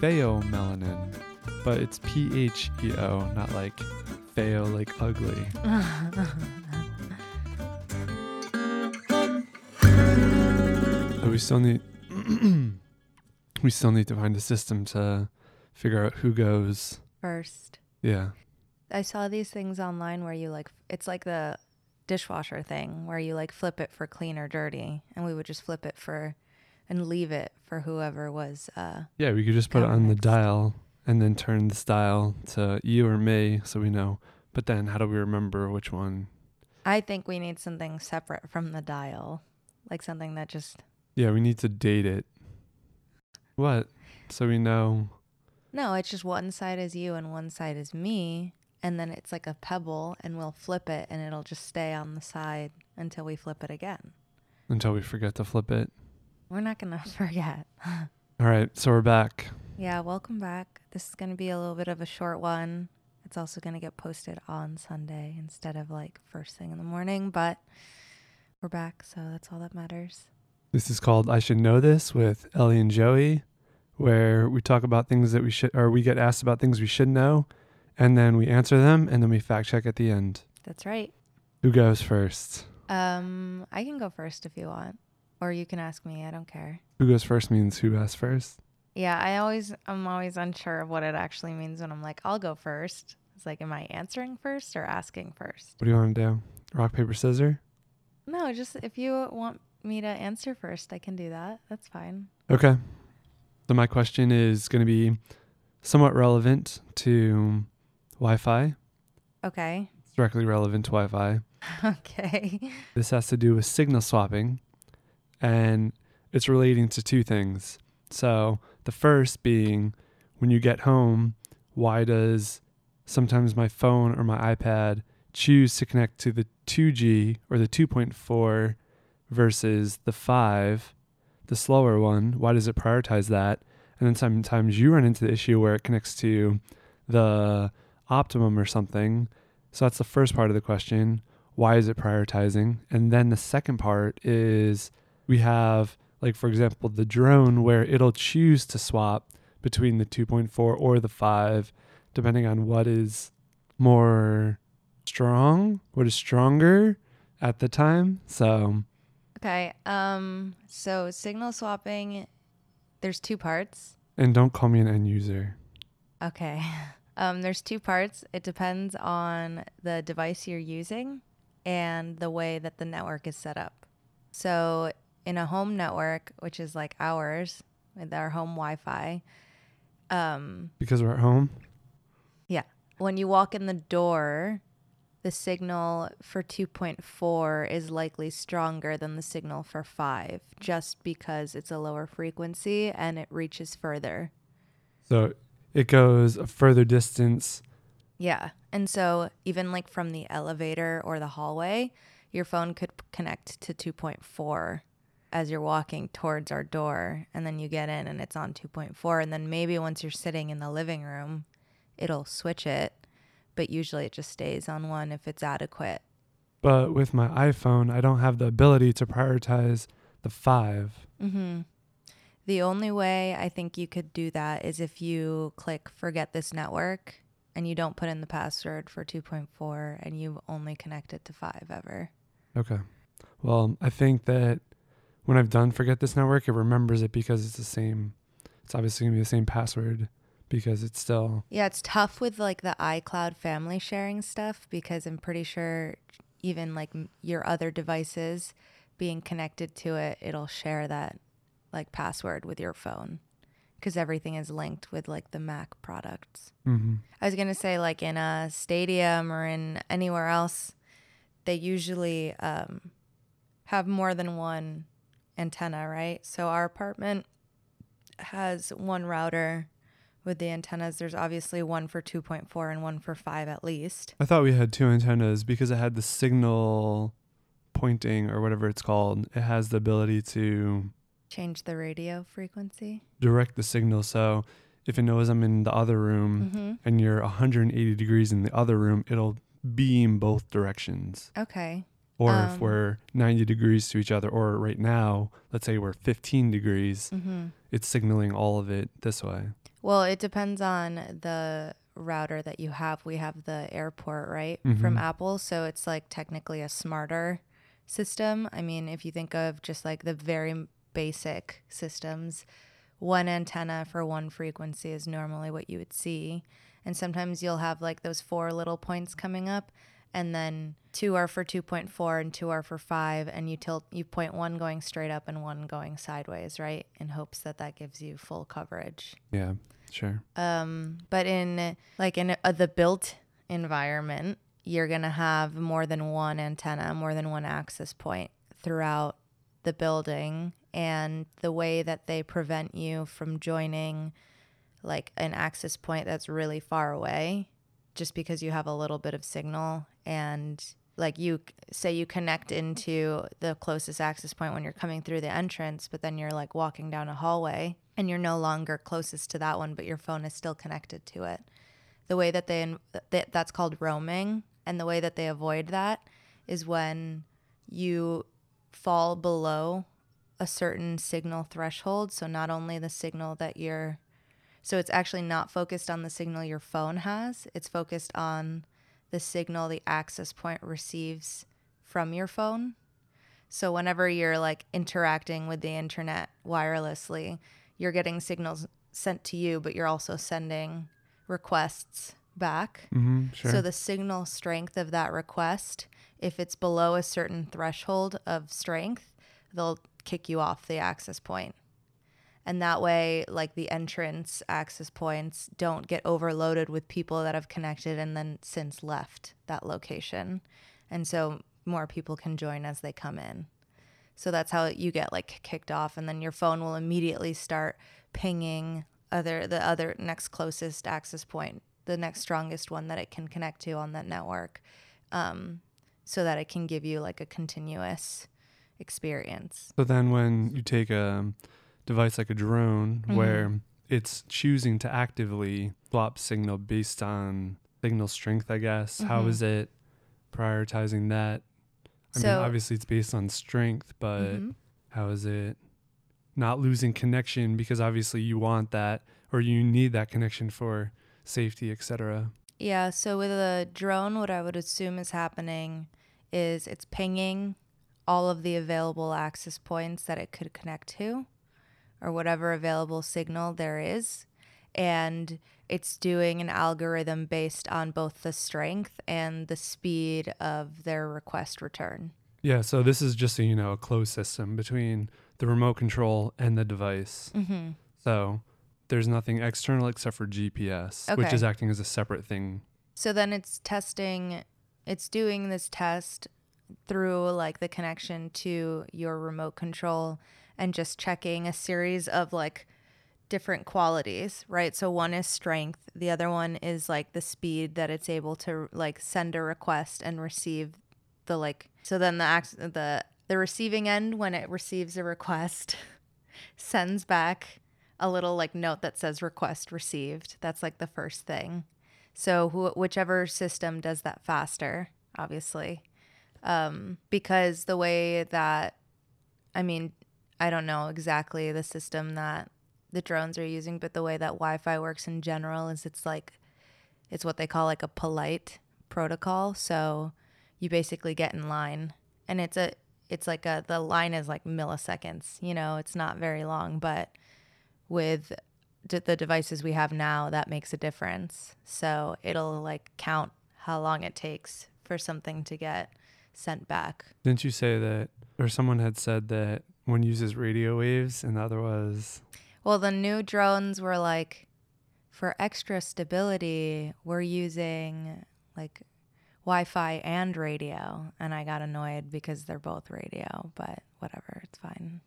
pheomelanin, but it's P H E O, not like pheo, like ugly. But uh, we still need we still need to find a system to figure out who goes. First, Yeah. I saw these things online where you like it's like the dishwasher thing where you like flip it for clean or dirty, and we would just flip it for and leave it for whoever was. uh Yeah, we could just put it on the dial and then turn the dial to you or me so we know. But then how do we remember which one? I think we need something separate from the dial, like something that just Yeah, we need to date it. What? So we know. no, it's just one side is you and one side is me, and then it's like a pebble, and we'll flip it, and it'll just stay on the side until we flip it again. until we forget to flip it. We're not gonna forget. All right, so we're back. Yeah, welcome back. This is going to be a little bit of a short one. It's also going to get posted on Sunday instead of like first thing in the morning, but we're back, so that's all that matters. This is called I Should Know This with Ellie and Joey, where we talk about things that we should, or we get asked about things we should know, and then we answer them, and then we fact check at the end. That's right. Who goes first? Um, I can go first if you want, or you can ask me. I don't care. Who goes first means who asks first. Yeah, I always I'm always unsure of what it actually means when I'm like, I'll go first. It's like, am I answering first or asking first? What do you want to do? Rock, paper, scissors? No, just if you want me to answer first, I can do that. That's fine. Okay. So my question is going to be somewhat relevant to Wi Fi. Okay. It's directly relevant to Wi Fi. Okay. This has to do with signal swapping, and it's relating to two things. So, the first being when you get home, why does sometimes my phone or my iPad choose to connect to the 2G or the 2.4 versus the 5, the slower one? Why does it prioritize that? And then sometimes you run into the issue where it connects to the optimum or something. So, that's the first part of the question why is it prioritizing? And then the second part is we have, like, for example, the drone where it'll choose to swap between the 2.4 or the 5, depending on what is more strong, what is stronger at the time. So, Okay. Um so signal swapping there's two parts. and don't call me an end user. Okay. Um there's two parts. It depends on the device you're using and the way that the network is set up. So in a home network, which is like ours with our home Wi-Fi, um Because we're at home. yeah, when you walk in the door, the signal for 2.4 is likely stronger than the signal for 5 just because it's a lower frequency and it reaches further. So it goes a further distance. Yeah. And so even like from the elevator or the hallway, your phone could connect to 2.4 as you're walking towards our door and then you get in and it's on 2.4 and then maybe once you're sitting in the living room, it'll switch it, but usually it just stays on one if it's adequate. But with my iPhone, I don't have the ability to prioritize the 5. Mhm. The only way I think you could do that is if you click forget this network and you don't put in the password for 2.4 and you only connect it to 5 ever. Okay. Well, I think that when I've done forget this network, it remembers it because it's the same. It's obviously gonna be the same password because it's still Yeah, it's tough with like the iCloud family sharing stuff because I'm pretty sure even like your other devices being connected to it, it'll share that like password with your phone because everything is linked with like the Mac products. hmm I was going to say like in a stadium or in anywhere else, they usually um, have more than one antenna, right? So our apartment has one router with the antennas. There's obviously one for 2.4 and one for 5 at least. I thought we had two antennas because it had the signal pointing or whatever it's called. It has the ability to Change the radio frequency. direct the signal. So if it knows I'm in the other room Mm-hmm. and you're 180 degrees in the other room, it'll beam both directions. Okay. Or Um, if we're 90 degrees to each other, or right now, let's say we're 15 degrees, Mm-hmm. it's signaling all of it this way. Well, it depends on the router that you have. We have the AirPort, right, Mhm. from Apple. So it's like technically a smarter system. I mean, if you think of just like the very basic systems, one antenna for one frequency is normally what you would see. And sometimes you'll have like those four little points coming up, and then two are for 2.4 and two are for five. And you tilt, you point one going straight up and one going sideways, right? In hopes that that gives you full coverage. Yeah, sure. Um, but in like in uh, the built environment, you're gonna have more than one antenna, more than one access point throughout the building, and the way that they prevent you from joining like an access point that's really far away, just because you have a little bit of signal and like you say you connect into the closest access point when you're coming through the entrance but then you're like walking down a hallway and you're no longer closest to that one but your phone is still connected to it. The way that they that, that's called roaming and the way that they avoid that is when you fall below a certain signal threshold. So not only the signal that you're so it's actually not focused on the signal your phone has it's focused on the signal the access point receives from your phone. So whenever you're like interacting with the internet wirelessly, you're getting signals sent to you, but you're also sending requests back. Mm-hmm, sure. So the signal strength of that request, if it's below a certain threshold of strength, they'll kick you off the access point and that way like the entrance access points don't get overloaded with people that have connected and then since left that location. And so more people can join as they come in. So that's how you get like kicked off. And then your phone will immediately start pinging other the other next closest access point the next strongest one that it can connect to on that network um, so that it can give you like a continuous experience. So then when you take a device like a drone Mhm. where it's choosing to actively swap signal based on signal strength, I guess. How Mhm. is it prioritizing that? I mean, obviously it's based on strength, but Mhm. how is it not losing connection because obviously you want that or you need that connection for safety, etc. Yeah, so with a drone, what I would assume is happening is it's pinging all of the available access points that it could connect to or whatever available signal there is. And it's doing an algorithm based on both the strength and the speed of their request return. Yeah, so this is just so you know a closed system between the remote control and the device. Mm-hmm. So there's nothing external except for GPS, which is acting as a separate thing. So then it's testing, it's doing this test through like the connection to your remote control and just checking a series of like different qualities, right? So one is strength, the other one is like the speed that it's able to like send a request and receive the like so then the act the the receiving end when it receives a request sends back a little like note that says request received. That's like the first thing. So wh- whichever system does that faster, obviously, um, because the way that, I mean, I don't know exactly the system that the drones are using, but the way that Wi-Fi works in general is it's like, it's what they call like a polite protocol. So you basically get in line, and it's a, it's like a the line is like milliseconds. You know, it's not very long, but with d- the devices we have now, that makes a difference. So it'll like count how long it takes for something to get sent back. Didn't you say that, or someone had said that one uses radio waves and the other was, Well, the new drones were like, for extra stability, we're using like Wi Fi and radio. And I got annoyed because they're both radio, but whatever, it's fine.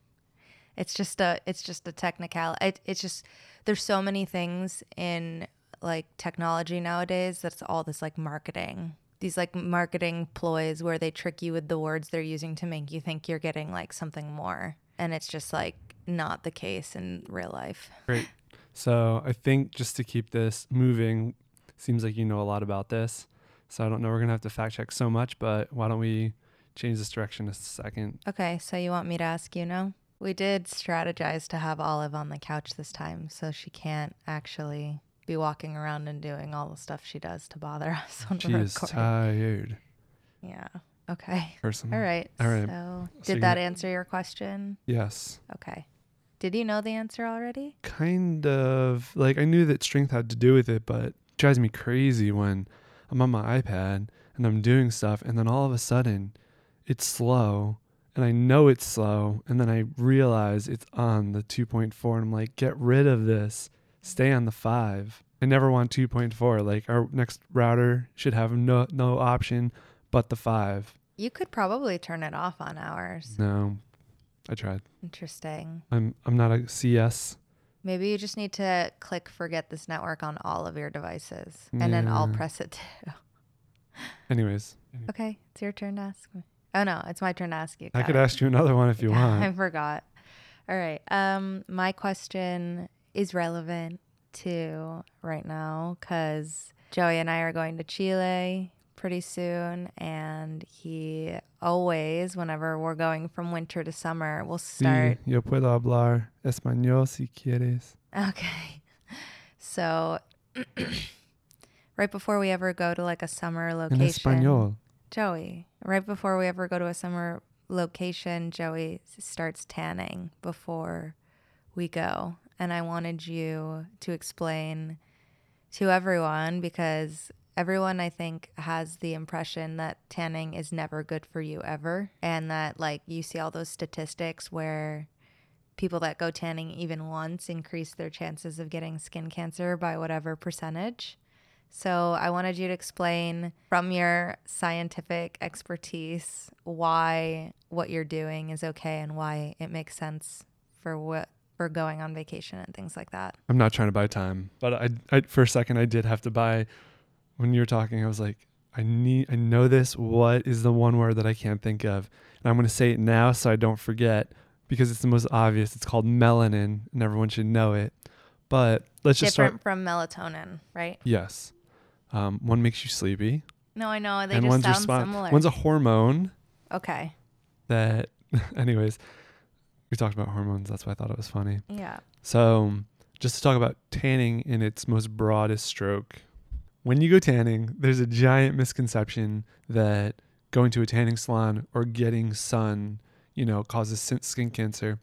It's just a, it's just a technical. It, it's just, there's so many things in like technology nowadays that's all this like marketing. These like marketing ploys where they trick you with the words they're using to make you think you're getting like something more. And it's just like not the case in real life. Great. So I think just to keep this moving, seems like you know a lot about this. So I don't know. We're gonna have to fact check so much, but why don't we change this direction a second? Okay, so you want me to ask you now? We did strategize to have Olive on the couch this time so she can't actually be walking around and doing all the stuff she does to bother us when She is recording. tired. yeah. Okay. Personally. All right. All right. So, So did that answer your question? Yes. Okay. Did you know the answer already? Kind of. Like I knew that strength had to do with it, but it drives me crazy when I'm on my iPad and I'm doing stuff and then all of a sudden it's slow and I know it's slow and then I realize it's on the 2.4 and I'm like, get rid of this. Stay on the 5. I never want 2.4. Like our next router should have no no option but the 5. You could probably turn it off on ours. No. I tried. Interesting. I'm I'm not a CS. Maybe you just need to click forget this network on all of your devices and then I'll press it too. Anyways, Okay, it's your turn to ask me. Oh no, it's my turn to ask you. I could it. ask you another one if you want. I forgot. All right. Um, my question is relevant to right now because Joey and I are going to Chile pretty soon, and he always, whenever we're going from winter to summer, will start. Sí, yo puedo hablar español si quieres. Okay. So, right before we ever go to like a summer En location, español. Joey, right before we ever go to a summer location, Joey starts tanning before we go. And I wanted you to explain to everyone because everyone I think has the impression that tanning is never good for you ever and that like you see all those statistics where people that go tanning even once increase their chances of getting skin cancer by whatever percentage. So I wanted you to explain from your scientific expertise why what you're doing is okay and why it makes sense for what for going on vacation and things like that. I'm not trying to buy time, but I, I for a second I did have to buy. When you were talking, I was like, I need, I know this. What is the one word that I can't think of? And I'm going to say it now so I don't forget because it's the most obvious. It's called melanin, and everyone should know it. But let's just Different start. from melatonin, right? Yes, um, one makes you sleepy, No, I know they and just one's sound respon- similar. One's a hormone okay. that, anyways, we talked about hormones. That's why I thought it was funny. Yeah. So, um, just to talk about tanning in its most broadest stroke, when you go tanning, there's a giant misconception that going to a tanning salon or getting sun, you know, causes skin cancer.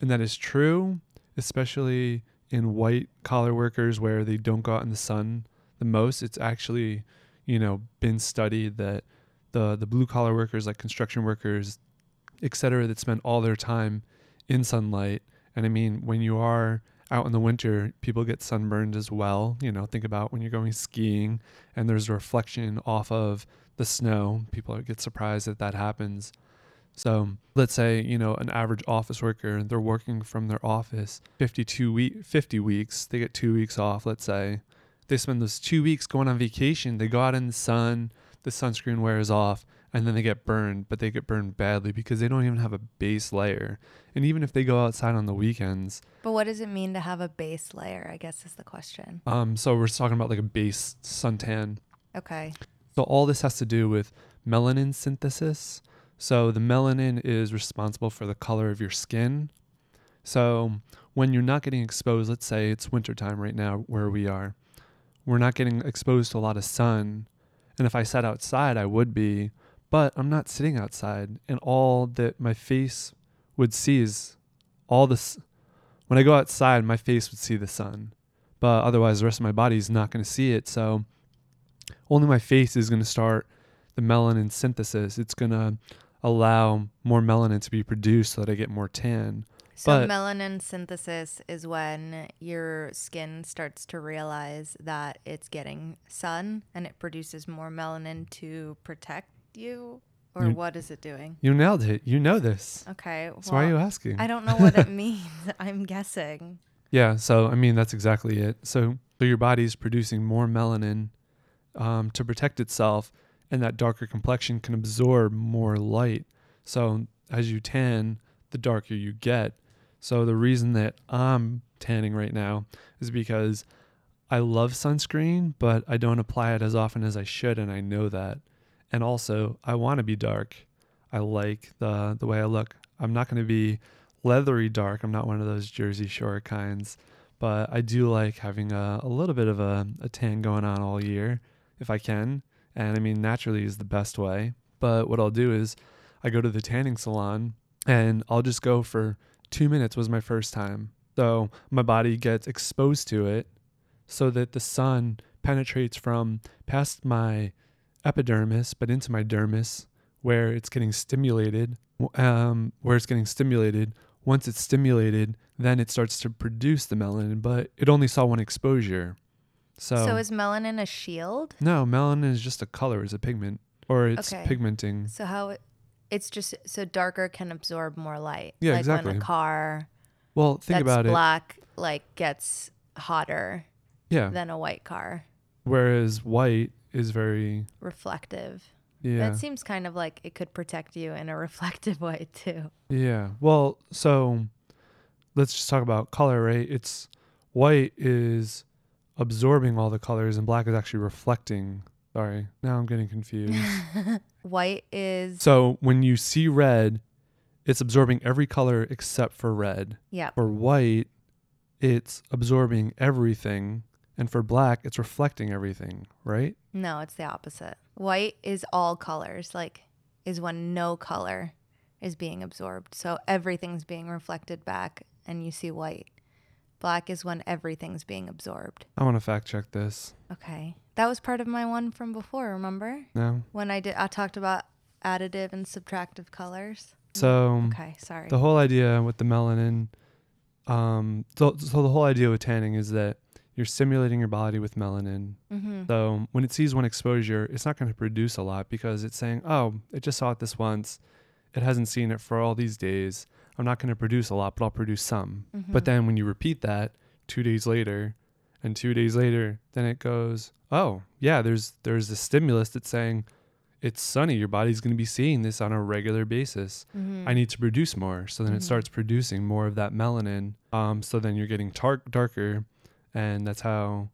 And that is true, especially in white collar workers where they don't go out in the sun the most. It's actually, you know, been studied that the the blue collar workers like construction workers, et cetera, that spend all their time in sunlight. And I mean, when you are out in the winter, people get sunburned as well. You know, think about when you're going skiing and there's a reflection off of the snow. People get surprised that that happens. So let's say, you know, an average office worker, they're working from their office 52 week, 50 weeks. They get two weeks off, let's say. They spend those two weeks going on vacation. They go out in the sun, the sunscreen wears off, and then they get burned, but they get burned badly because they don't even have a base layer. And even if they go outside on the weekends, But what does it mean to have a base layer? I guess is the question. um, so we're talking about like a base suntan. Okay. So all this has to do with melanin synthesis. So the melanin is responsible for the color of your skin. So when you're not getting exposed, let's say it's wintertime right now where we are, we're not getting exposed to a lot of sun. And if I sat outside, I would be, but I'm not sitting outside. And all that my face would see is all this. When I go outside, my face would see the sun, but otherwise, the rest of my body is not going to see it. So only my face is going to start the melanin synthesis. It's going to allow more melanin to be produced so that I get more tan. So But- melanin synthesis is when your skin starts to realize that it's getting sun and it produces more melanin to protect you or You- what is it doing? You nailed it. You know this. Okay. So why are you asking? I don't know what it means. I'm guessing. Yeah, so I mean that's exactly it. So, so your body's producing more melanin um, to protect itself, and that darker complexion can absorb more light. So as you tan, the darker you get. So the reason that I'm tanning right now is because I love sunscreen, but I don't apply it as often as I should, and I know that. And also, I want to be dark. I like the the way I look. I'm not going to be leathery dark. I'm not one of those Jersey Shore kinds, but I do like having a, a little bit of a, a tan going on all year if I can. And I mean, naturally is the best way. But what I'll do is I go to the tanning salon and I'll just go for two minutes was my first time. So my body gets exposed to it so that the sun penetrates from past my epidermis but into my dermis where it's getting stimulated um, where it's getting stimulated once it's stimulated then it starts to produce the melanin but it only saw one exposure so, So is melanin a shield? no melanin is just a color it's a pigment or it's Okay. pigmenting So how it, it's just so darker can absorb more light. Yeah, like exactly. when a car well think about it black like gets hotter yeah than a white car. whereas white is very Reflective. yeah That seems kind of like it could protect you in a reflective way too. Yeah. Well, so let's just talk about color, right? It's white is absorbing all the colors and black is actually reflecting. Sorry. Now I'm getting confused. White is so when you see red, it's absorbing every color except for red. yeah. For white, it's absorbing everything. And for black, it's reflecting everything, right? No, it's the opposite. White is all colors, like is when no color is being absorbed. So everything's being reflected back and you see white. Black is when everything's being absorbed. I want to fact check this. Okay. That was part of my one from before, remember? No. When I did I talked about additive and subtractive colors. So Okay, sorry. the whole idea with the melanin um so, so the whole idea with tanning is that you're simulating your body with melanin mm-hmm. so when it sees one exposure it's not going to produce a lot because it's saying oh it just saw it this once it hasn't seen it for all these days i'm not going to produce a lot but i'll produce some Mm-hmm. but then when you repeat that two days later and two days later then it goes oh yeah there's there's a stimulus that's saying it's sunny your body's going to be seeing this on a regular basis mm-hmm. I need to produce more. So then Mhm. it starts producing more of that melanin. Um, so then you're getting tar- darker, and that's how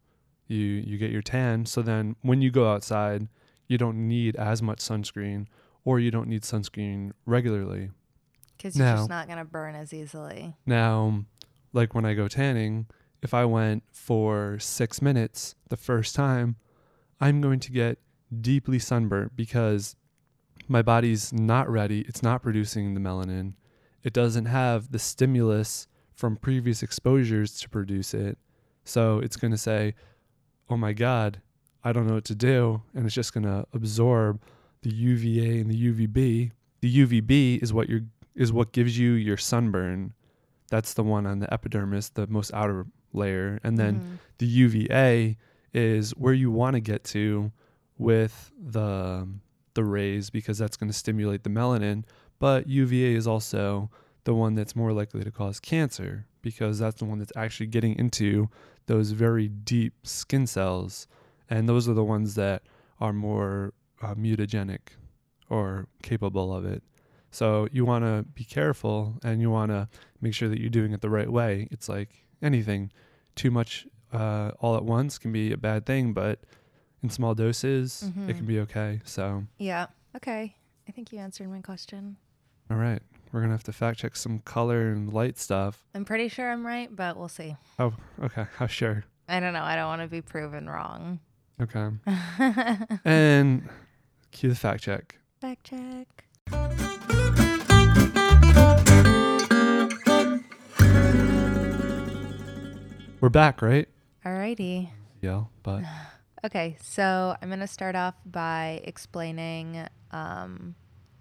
you you get your tan. So then when you go outside, you don't need as much sunscreen, or you don't need sunscreen regularly. Because you're now- just not gonna burn as easily. Now, like when I go tanning, if I went for six minutes the first time, I'm going to get deeply sunburnt because my body's not ready. It's not producing the melanin. It doesn't have the stimulus from previous exposures to produce it. So it's going to say, oh my God, I don't know what to do. And it's just going to absorb the UVA and the UVB. The UVB is what you're is what gives you your sunburn. That's the one on the epidermis, the most outer layer. And then Mhm. the UVA is where you want to get to with the the rays because that's going to stimulate the melanin. But UVA is also the one that's more likely to cause cancer because that's the one that's actually getting into those very deep skin cells, and those are the ones that are more uh, mutagenic or capable of it. So you want to be careful and you want to make sure that you're doing it the right way. It's like anything, too much uh, all at once can be a bad thing, but in small doses, it Mhm. can be okay. So, Yeah. Okay. I think you answered my question. all right, we're gonna have to fact check some color and light stuff. I'm pretty sure I'm right, but we'll see. Oh, okay, how sure? I don't know. I don't want to be proven wrong. Okay, and cue the fact check. Fact check. We're back, right? Alrighty. Yeah, but Okay, so I'm going to start off by explaining um,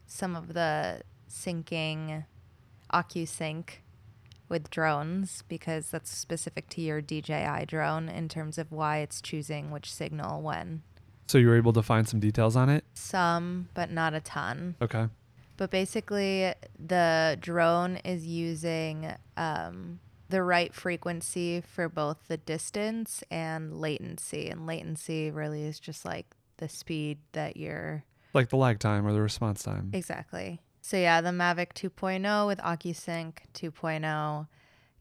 some of the syncing OcuSync with drones because that's specific to your DJI drone in terms of why it's choosing which signal when. so you were able to find some details on it. Some, but not a ton. Okay. But basically, the drone is using um, the right frequency for both the distance and latency. And latency really is just like the speed that you're Like the lag time or the response time. exactly. So, yeah, the Mavic 2.0 with OcuSync 2.0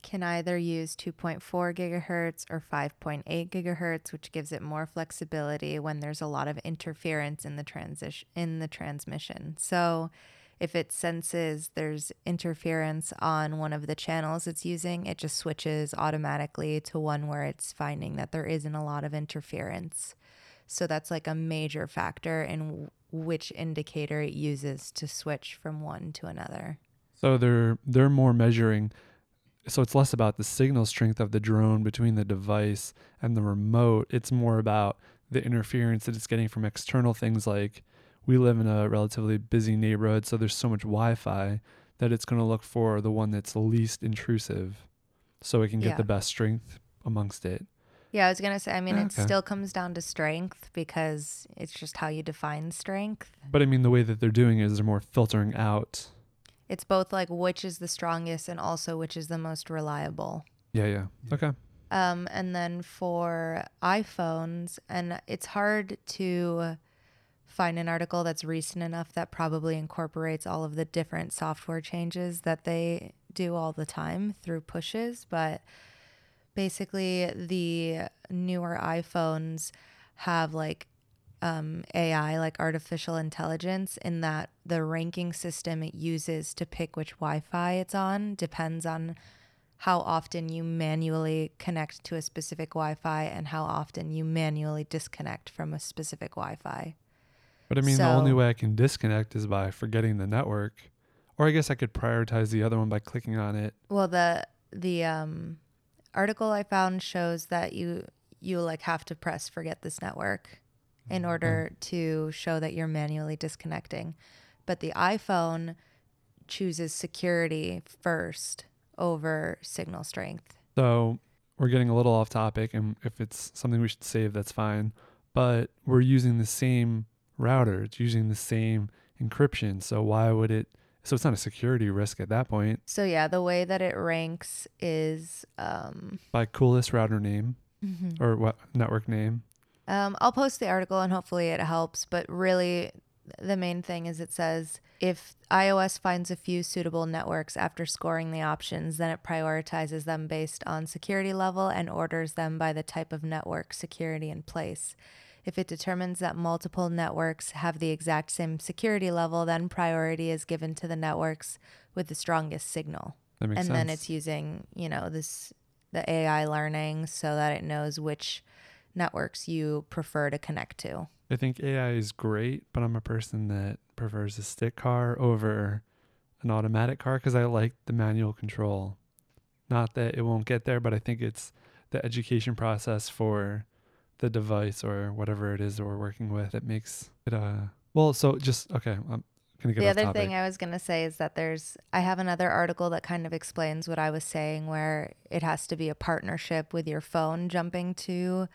can either use 2.4 gigahertz or 5.8 gigahertz, which gives it more flexibility when there's a lot of interference in the transition in the transmission. So, if it senses there's interference on one of the channels it's using, it just switches automatically to one where it's finding that there isn't a lot of interference. So that's like a major factor in which indicator it uses to switch from one to another. So they're they're more measuring so it's less about the signal strength of the drone between the device and the remote. It's more about the interference that it's getting from external things like we live in a relatively busy neighborhood, so there's so much Wi-Fi that it's going to look for the one that's least intrusive so it can get Yeah. the best strength amongst it. Yeah, I was gonna say. I mean, it still comes down to strength because it's just how you define strength. But I mean the way that they're doing it is they're more filtering out. It's both like which is the strongest and also which is the most reliable. Yeah, yeah. Okay. Um, and then for iPhones, and it's hard to find an article that's recent enough that probably incorporates all of the different software changes that they do all the time through pushes. But basically, the newer iPhones have like um, AI, like artificial intelligence, in that the ranking system it uses to pick which Wi Fi it's on depends on how often you manually connect to a specific Wi Fi and how often you manually disconnect from a specific Wi Fi. But I mean, the only way I can disconnect is by forgetting the network. Or I guess I could prioritize the other one by clicking on it. Well, the the um, article I found shows that you you like have to press forget this network in mm-hmm. order to show that you're manually disconnecting. But the iPhone chooses security first over signal strength. So we're getting a little off topic, and if it's something we should save, that's fine. But we're using the same router, it's using the same encryption. So why would it? So it's not a security risk at that point. So yeah, the way that it ranks is um, By coolest router name or what network name. Um, I'll post the article and hopefully it helps. But really, the main thing is it says if iOS finds a few suitable networks after scoring the options, then it prioritizes them based on security level and orders them by the type of network security in place. If it determines that multiple networks have the exact same security level, then priority is given to the networks with the strongest signal That makes and sense. then it's using you know this the AI learning so that it knows which networks you prefer to connect to. I think AI is great, but I'm a person that prefers a stick car over an automatic car because I like the manual control. Not that it won't get there, but I think it's the education process for the device or whatever it is that we're working with that makes it uh well so just okay i'm gonna get the other topic thing I was going to say is that there's I have another article that kind of explains what I was saying where it has to be a partnership with your phone jumping to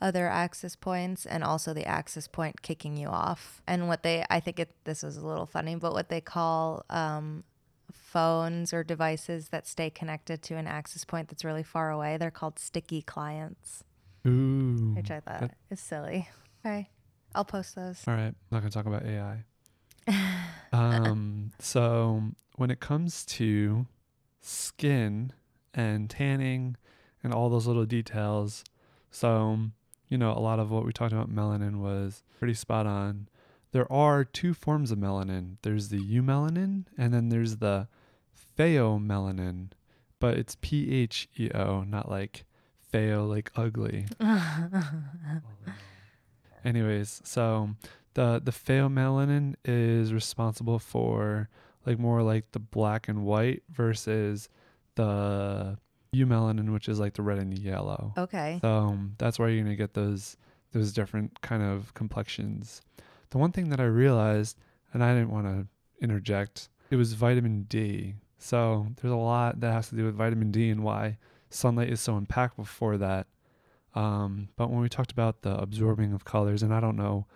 other access points and also the access point kicking you off. And what they I think it this is a little funny, but what they call um phones or devices that stay connected to an access point that's really far away, they're called sticky clients. ooh which I thought that- is silly. Okay, I'll post those. all right. I'm not gonna talk about ai um so when it comes to skin and tanning and all those little details so you know a lot of what we talked about melanin was pretty spot on. There are two forms of melanin. There's the eumelanin and then there's the pheomelanin but it's p-h-e-o not like pheo like ugly anyways so the the pheomelanin is responsible for like more like the black and white versus the eumelanin which is like the red and the yellow Okay. so um, that's why you're gonna get those those different kind of complexions. The one thing that I realized, and I didn't want to interject, it was vitamin D. So there's a lot that has to do with vitamin D and why sunlight is so impactful for that. Um, but when we talked about the absorbing of colors, and I don't know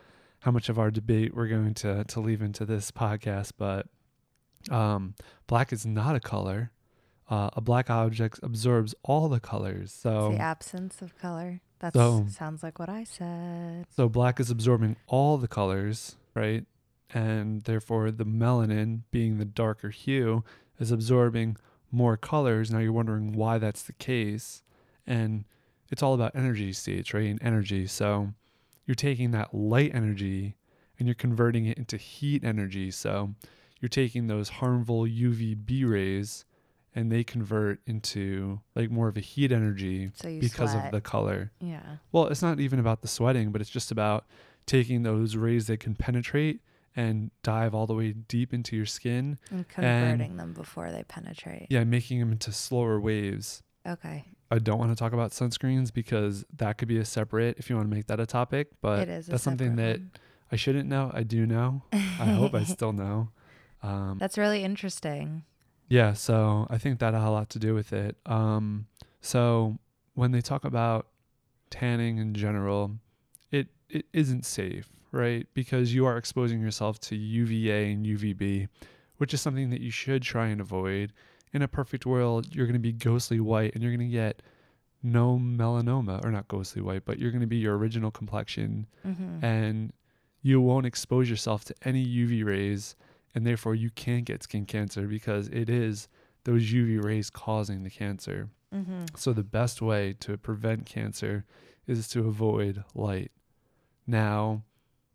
how much of our debate we're going to to leave into this podcast, but um, black is not a color. Uh, a black object absorbs all the colors. So It's the absence of color. That So- sounds like what I said. So black is absorbing all the colors, right? And therefore, the melanin, being the darker hue, is absorbing more colors. Now you're wondering why that's the case. And it's all about energy states, right? And energy. So you're taking that light energy and you're converting it into heat energy. So you're taking those harmful UVB rays and they convert into like more of a heat energy So because sweat. of the color. yeah. Well, it's not even about the sweating, but it's just about taking those rays that can penetrate and dive all the way deep into your skin. And converting them before they penetrate. Yeah, making them into slower waves. Okay. I don't want to talk about sunscreens because that could be a separate if you want to make that a topic, but it is. that's something that one. I shouldn't know. I do know. I hope I still know. Um, That's really interesting. yeah, so I think that had a lot to do with it. Um, so when they talk about tanning in general, it it isn't safe, right? Because you are exposing yourself to UVA and UVB, which is something that you should try and avoid. In a perfect world, you're going to be ghostly white and you're going to get no melanoma, or not ghostly white, but you're going to be your original complexion hmm and you won't expose yourself to any UV rays, and therefore you can't get skin cancer because it is those UV rays causing the cancer. hmm So the best way to prevent cancer is to avoid light. Now,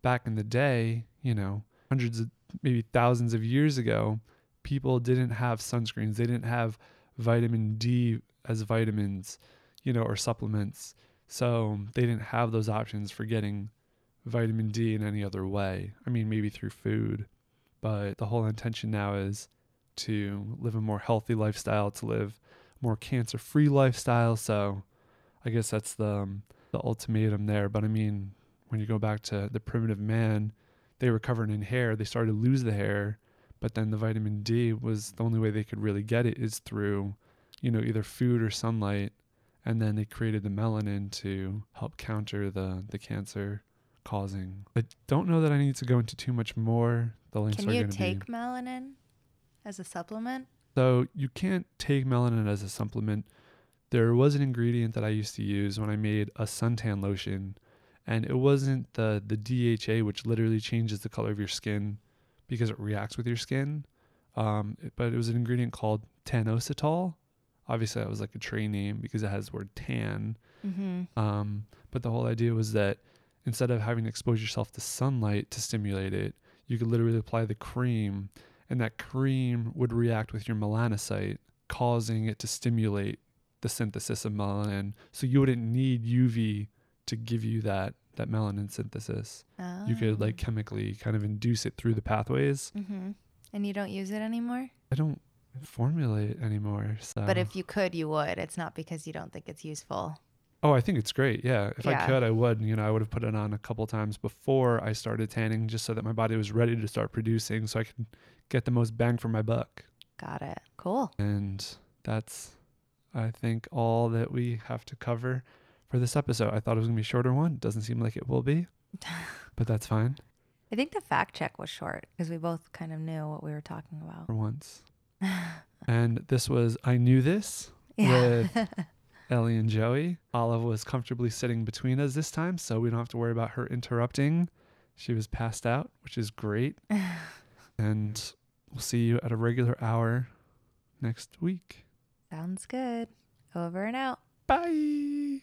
back in the day, you know, hundreds of maybe thousands of years ago, people didn't have sunscreens. They didn't have vitamin D as vitamins, you know, or supplements. So they didn't have those options for getting vitamin D in any other way. I mean, maybe through food, but the whole intention now is to live a more healthy lifestyle, to live more cancer-free lifestyle. So I guess that's the um, the ultimatum there. But I mean, when you go back to the primitive man, they were covered in hair. They started to lose the hair, but then the vitamin D was the only way they could really get it is through, you know, either food or sunlight. And then they created the melanin to help counter the the cancer causing. I don't know that I need to go into too much more. The links Can are you to be take melanin as a supplement? so you can't take melanin as a supplement. There was an ingredient that I used to use when I made a suntan lotion, and it wasn't the the DHA, which literally changes the color of your skin because it reacts with your skin. Um, but it was an ingredient called tanositol. Obviously, that was like a trade name because it has the word tan. Mm-hmm. Um, but the whole idea was that instead of having to expose yourself to sunlight to stimulate it, you could literally apply the cream, and that cream would react with your melanocyte, causing it to stimulate the synthesis of melanin. So you wouldn't need UV to give you that that melanin synthesis. You could like chemically kind of induce it through the pathways. Mm-hmm. And you don't use it anymore? I don't formulate anymore. So But if you could, you would. It's not because you don't think it's useful. Oh, I think it's great. Yeah. If I could, I would. You know, I would have put it on a couple times before I started tanning just so that my body was ready to start producing so I could get the most bang for my buck. Got it. Cool. And that's, I think, all that we have to cover for this episode. I thought it was going to be a shorter one. Doesn't seem like it will be, but that's fine I think the fact check was short because we both kind of knew what we were talking about. for once. and this was I Knew This with Ellie and Joey. Olive was comfortably sitting between us this time, so we don't have to worry about her interrupting. She was passed out, which is great. and we'll see you at a regular hour next week. Sounds good. Over and out. Bye.